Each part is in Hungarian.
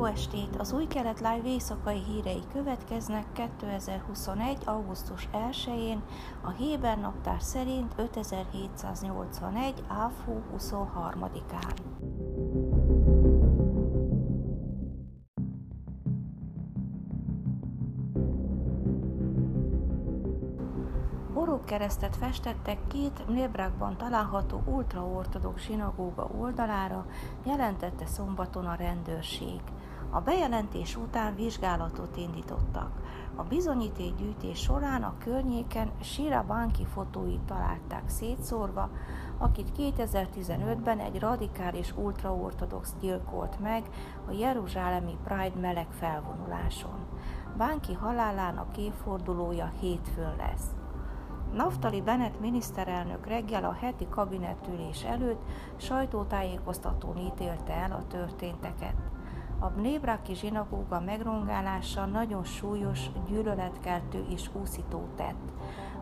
Jó estét! Az új kelet live éjszakai hírei következnek 2021. augusztus 1-én, a Héber naptár szerint 5781. áfú 23-án. keresztet festettek két Nébrákban található ultraortodox sinagóga oldalára, jelentette szombaton a rendőrség. A bejelentés után vizsgálatot indítottak. A bizonyítékgyűjtés során a környéken Sira Banki fotóit találták szétszórva, akit 2015-ben egy radikális ultraortodox gyilkolt meg a Jeruzsálemi Pride meleg felvonuláson. Banki halálának évfordulója hétfőn lesz. Naftali Bennett miniszterelnök reggel a heti kabinetülés előtt sajtótájékoztatón ítélte el a történteket. A Bnébraki zsinagóga megrongálása nagyon súlyos, gyűlöletkeltő és úszító tett.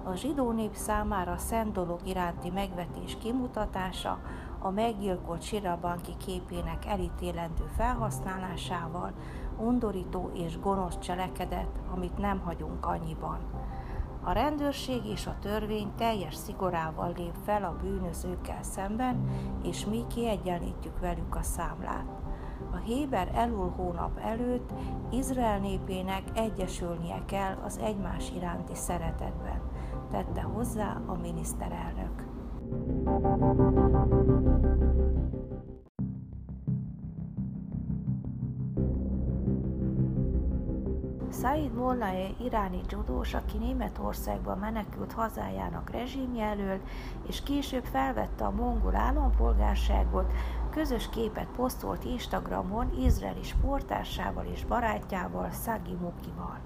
A zsidó nép számára szent dolog iránti megvetés kimutatása, a meggyilkolt Sirabanki képének elítélendő felhasználásával undorító és gonosz cselekedet, amit nem hagyunk annyiban. A rendőrség és a törvény teljes szigorával lép fel a bűnözőkkel szemben, és mi kiegyenlítjük velük a számlát. A Héber elul hónap előtt Izrael népének egyesülnie kell az egymás iránti szeretetben, tette hozzá a miniszterelnök. Said Mollae iráni judós, aki Németországban menekült hazájának rezsimje elől, és később felvette a mongol állampolgárságot, közös képet posztolt Instagramon izraeli sportársával és barátjával, Szagi Mukival.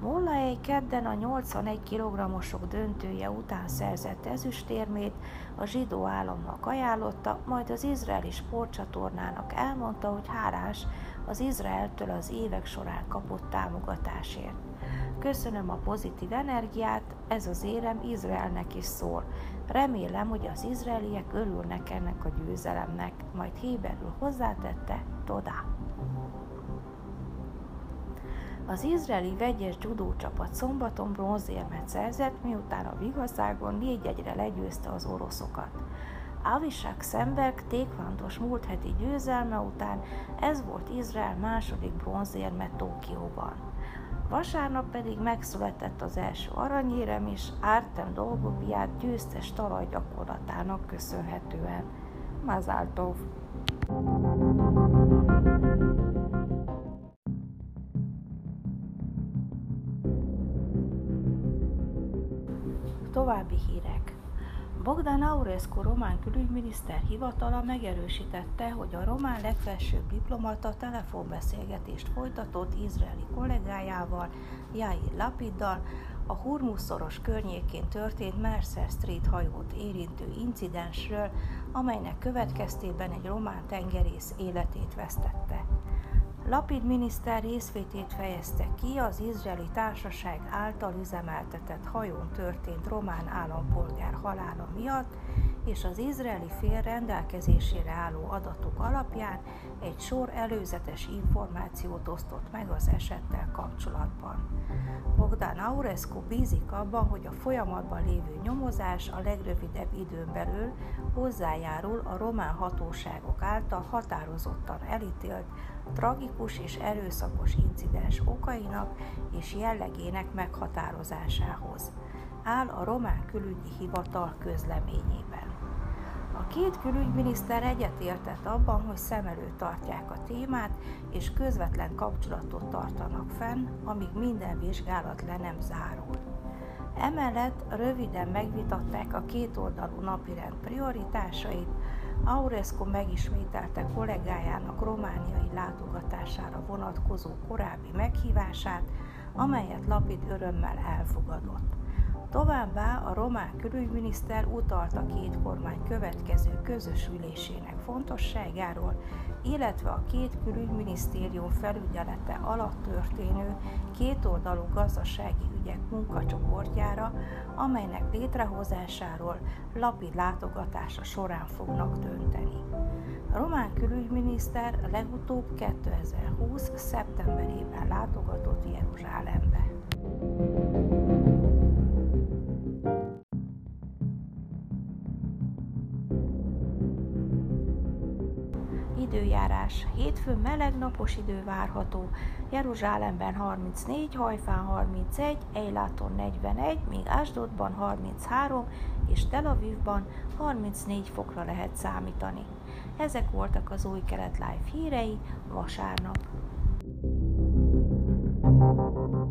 Mollaei kedden a 81 kg-osok döntője után szerzett ezüstérmét a zsidó államnak ajánlotta, majd az izraeli sportcsatornának elmondta, hogy hálás az Izraeltől az évek során kapott támogatásért. Köszönöm a pozitív energiát, ez az érem Izraelnek is szól. Remélem, hogy az izraeliek örülnek ennek a győzelemnek, majd Héberül hozzátette, Toda. Az izraeli vegyes judó csapat szombaton bronzérmet szerzett, miután a vigaszágon négy egyre legyőzte az oroszokat. Avishak Szemberg tékvántos múlt heti győzelme után ez volt Izrael második bronzérme Tokióban. Vasárnap pedig megszületett az első aranyérem is Artem Dolgobiát győztes talajgyakorlatának köszönhetően. Mazáltov! További hírek Bogdan Aurescu román külügyminiszter hivatala megerősítette, hogy a román legfelsőbb diplomata telefonbeszélgetést folytatott izraeli kollégájával, Jair Lapiddal, a Hurmus-szoros környékén történt Mercer Street hajót érintő incidensről, amelynek következtében egy román tengerész életét vesztette. Lapid miniszter részvétét fejezte ki az izraeli társaság által üzemeltetett hajón történt román állampolgár halála miatt, és az izraeli fél rendelkezésére álló adatok alapján egy sor előzetes információt osztott meg az esettel kapcsolatban. Bogdan Aurescu bízik abban, hogy a folyamatban lévő nyomozás a legrövidebb időn belül hozzájárul a román hatóságok által határozottan elítélt tragikus és erőszakos incidens okainak és jellegének meghatározásához, áll a román külügyi hivatal közleményében. A két külügyminiszter egyetértett abban, hogy szem előtt tartják a témát, és közvetlen kapcsolatot tartanak fenn, amíg minden vizsgálat le nem zárul. Emellett röviden megvitatták a kétoldalú napirend prioritásait, Aurescu megismételte kollégájának romániai látogatására vonatkozó korábbi meghívását, amelyet Lapid örömmel elfogadott. Továbbá a román külügyminiszter utalt a két kormány következő közös ülésének fontosságáról, illetve a két külügyminisztérium felügyelete alatt történő kétoldalú gazdasági ügyek munkacsoportjára, amelynek létrehozásáról lapid látogatása során fognak dönteni. A román külügyminiszter legutóbb 2020. szeptemberében látogatott Jeruzsálembe. Időjárás. Hétfőn meleg napos idő várható, Jeruzsálemben 34, Hajfán 31, Eiláton 41, míg Ásdodban 33 és Tel Avivban 34 fokra lehet számítani. Ezek voltak az új kelet live hírei vasárnap. thank you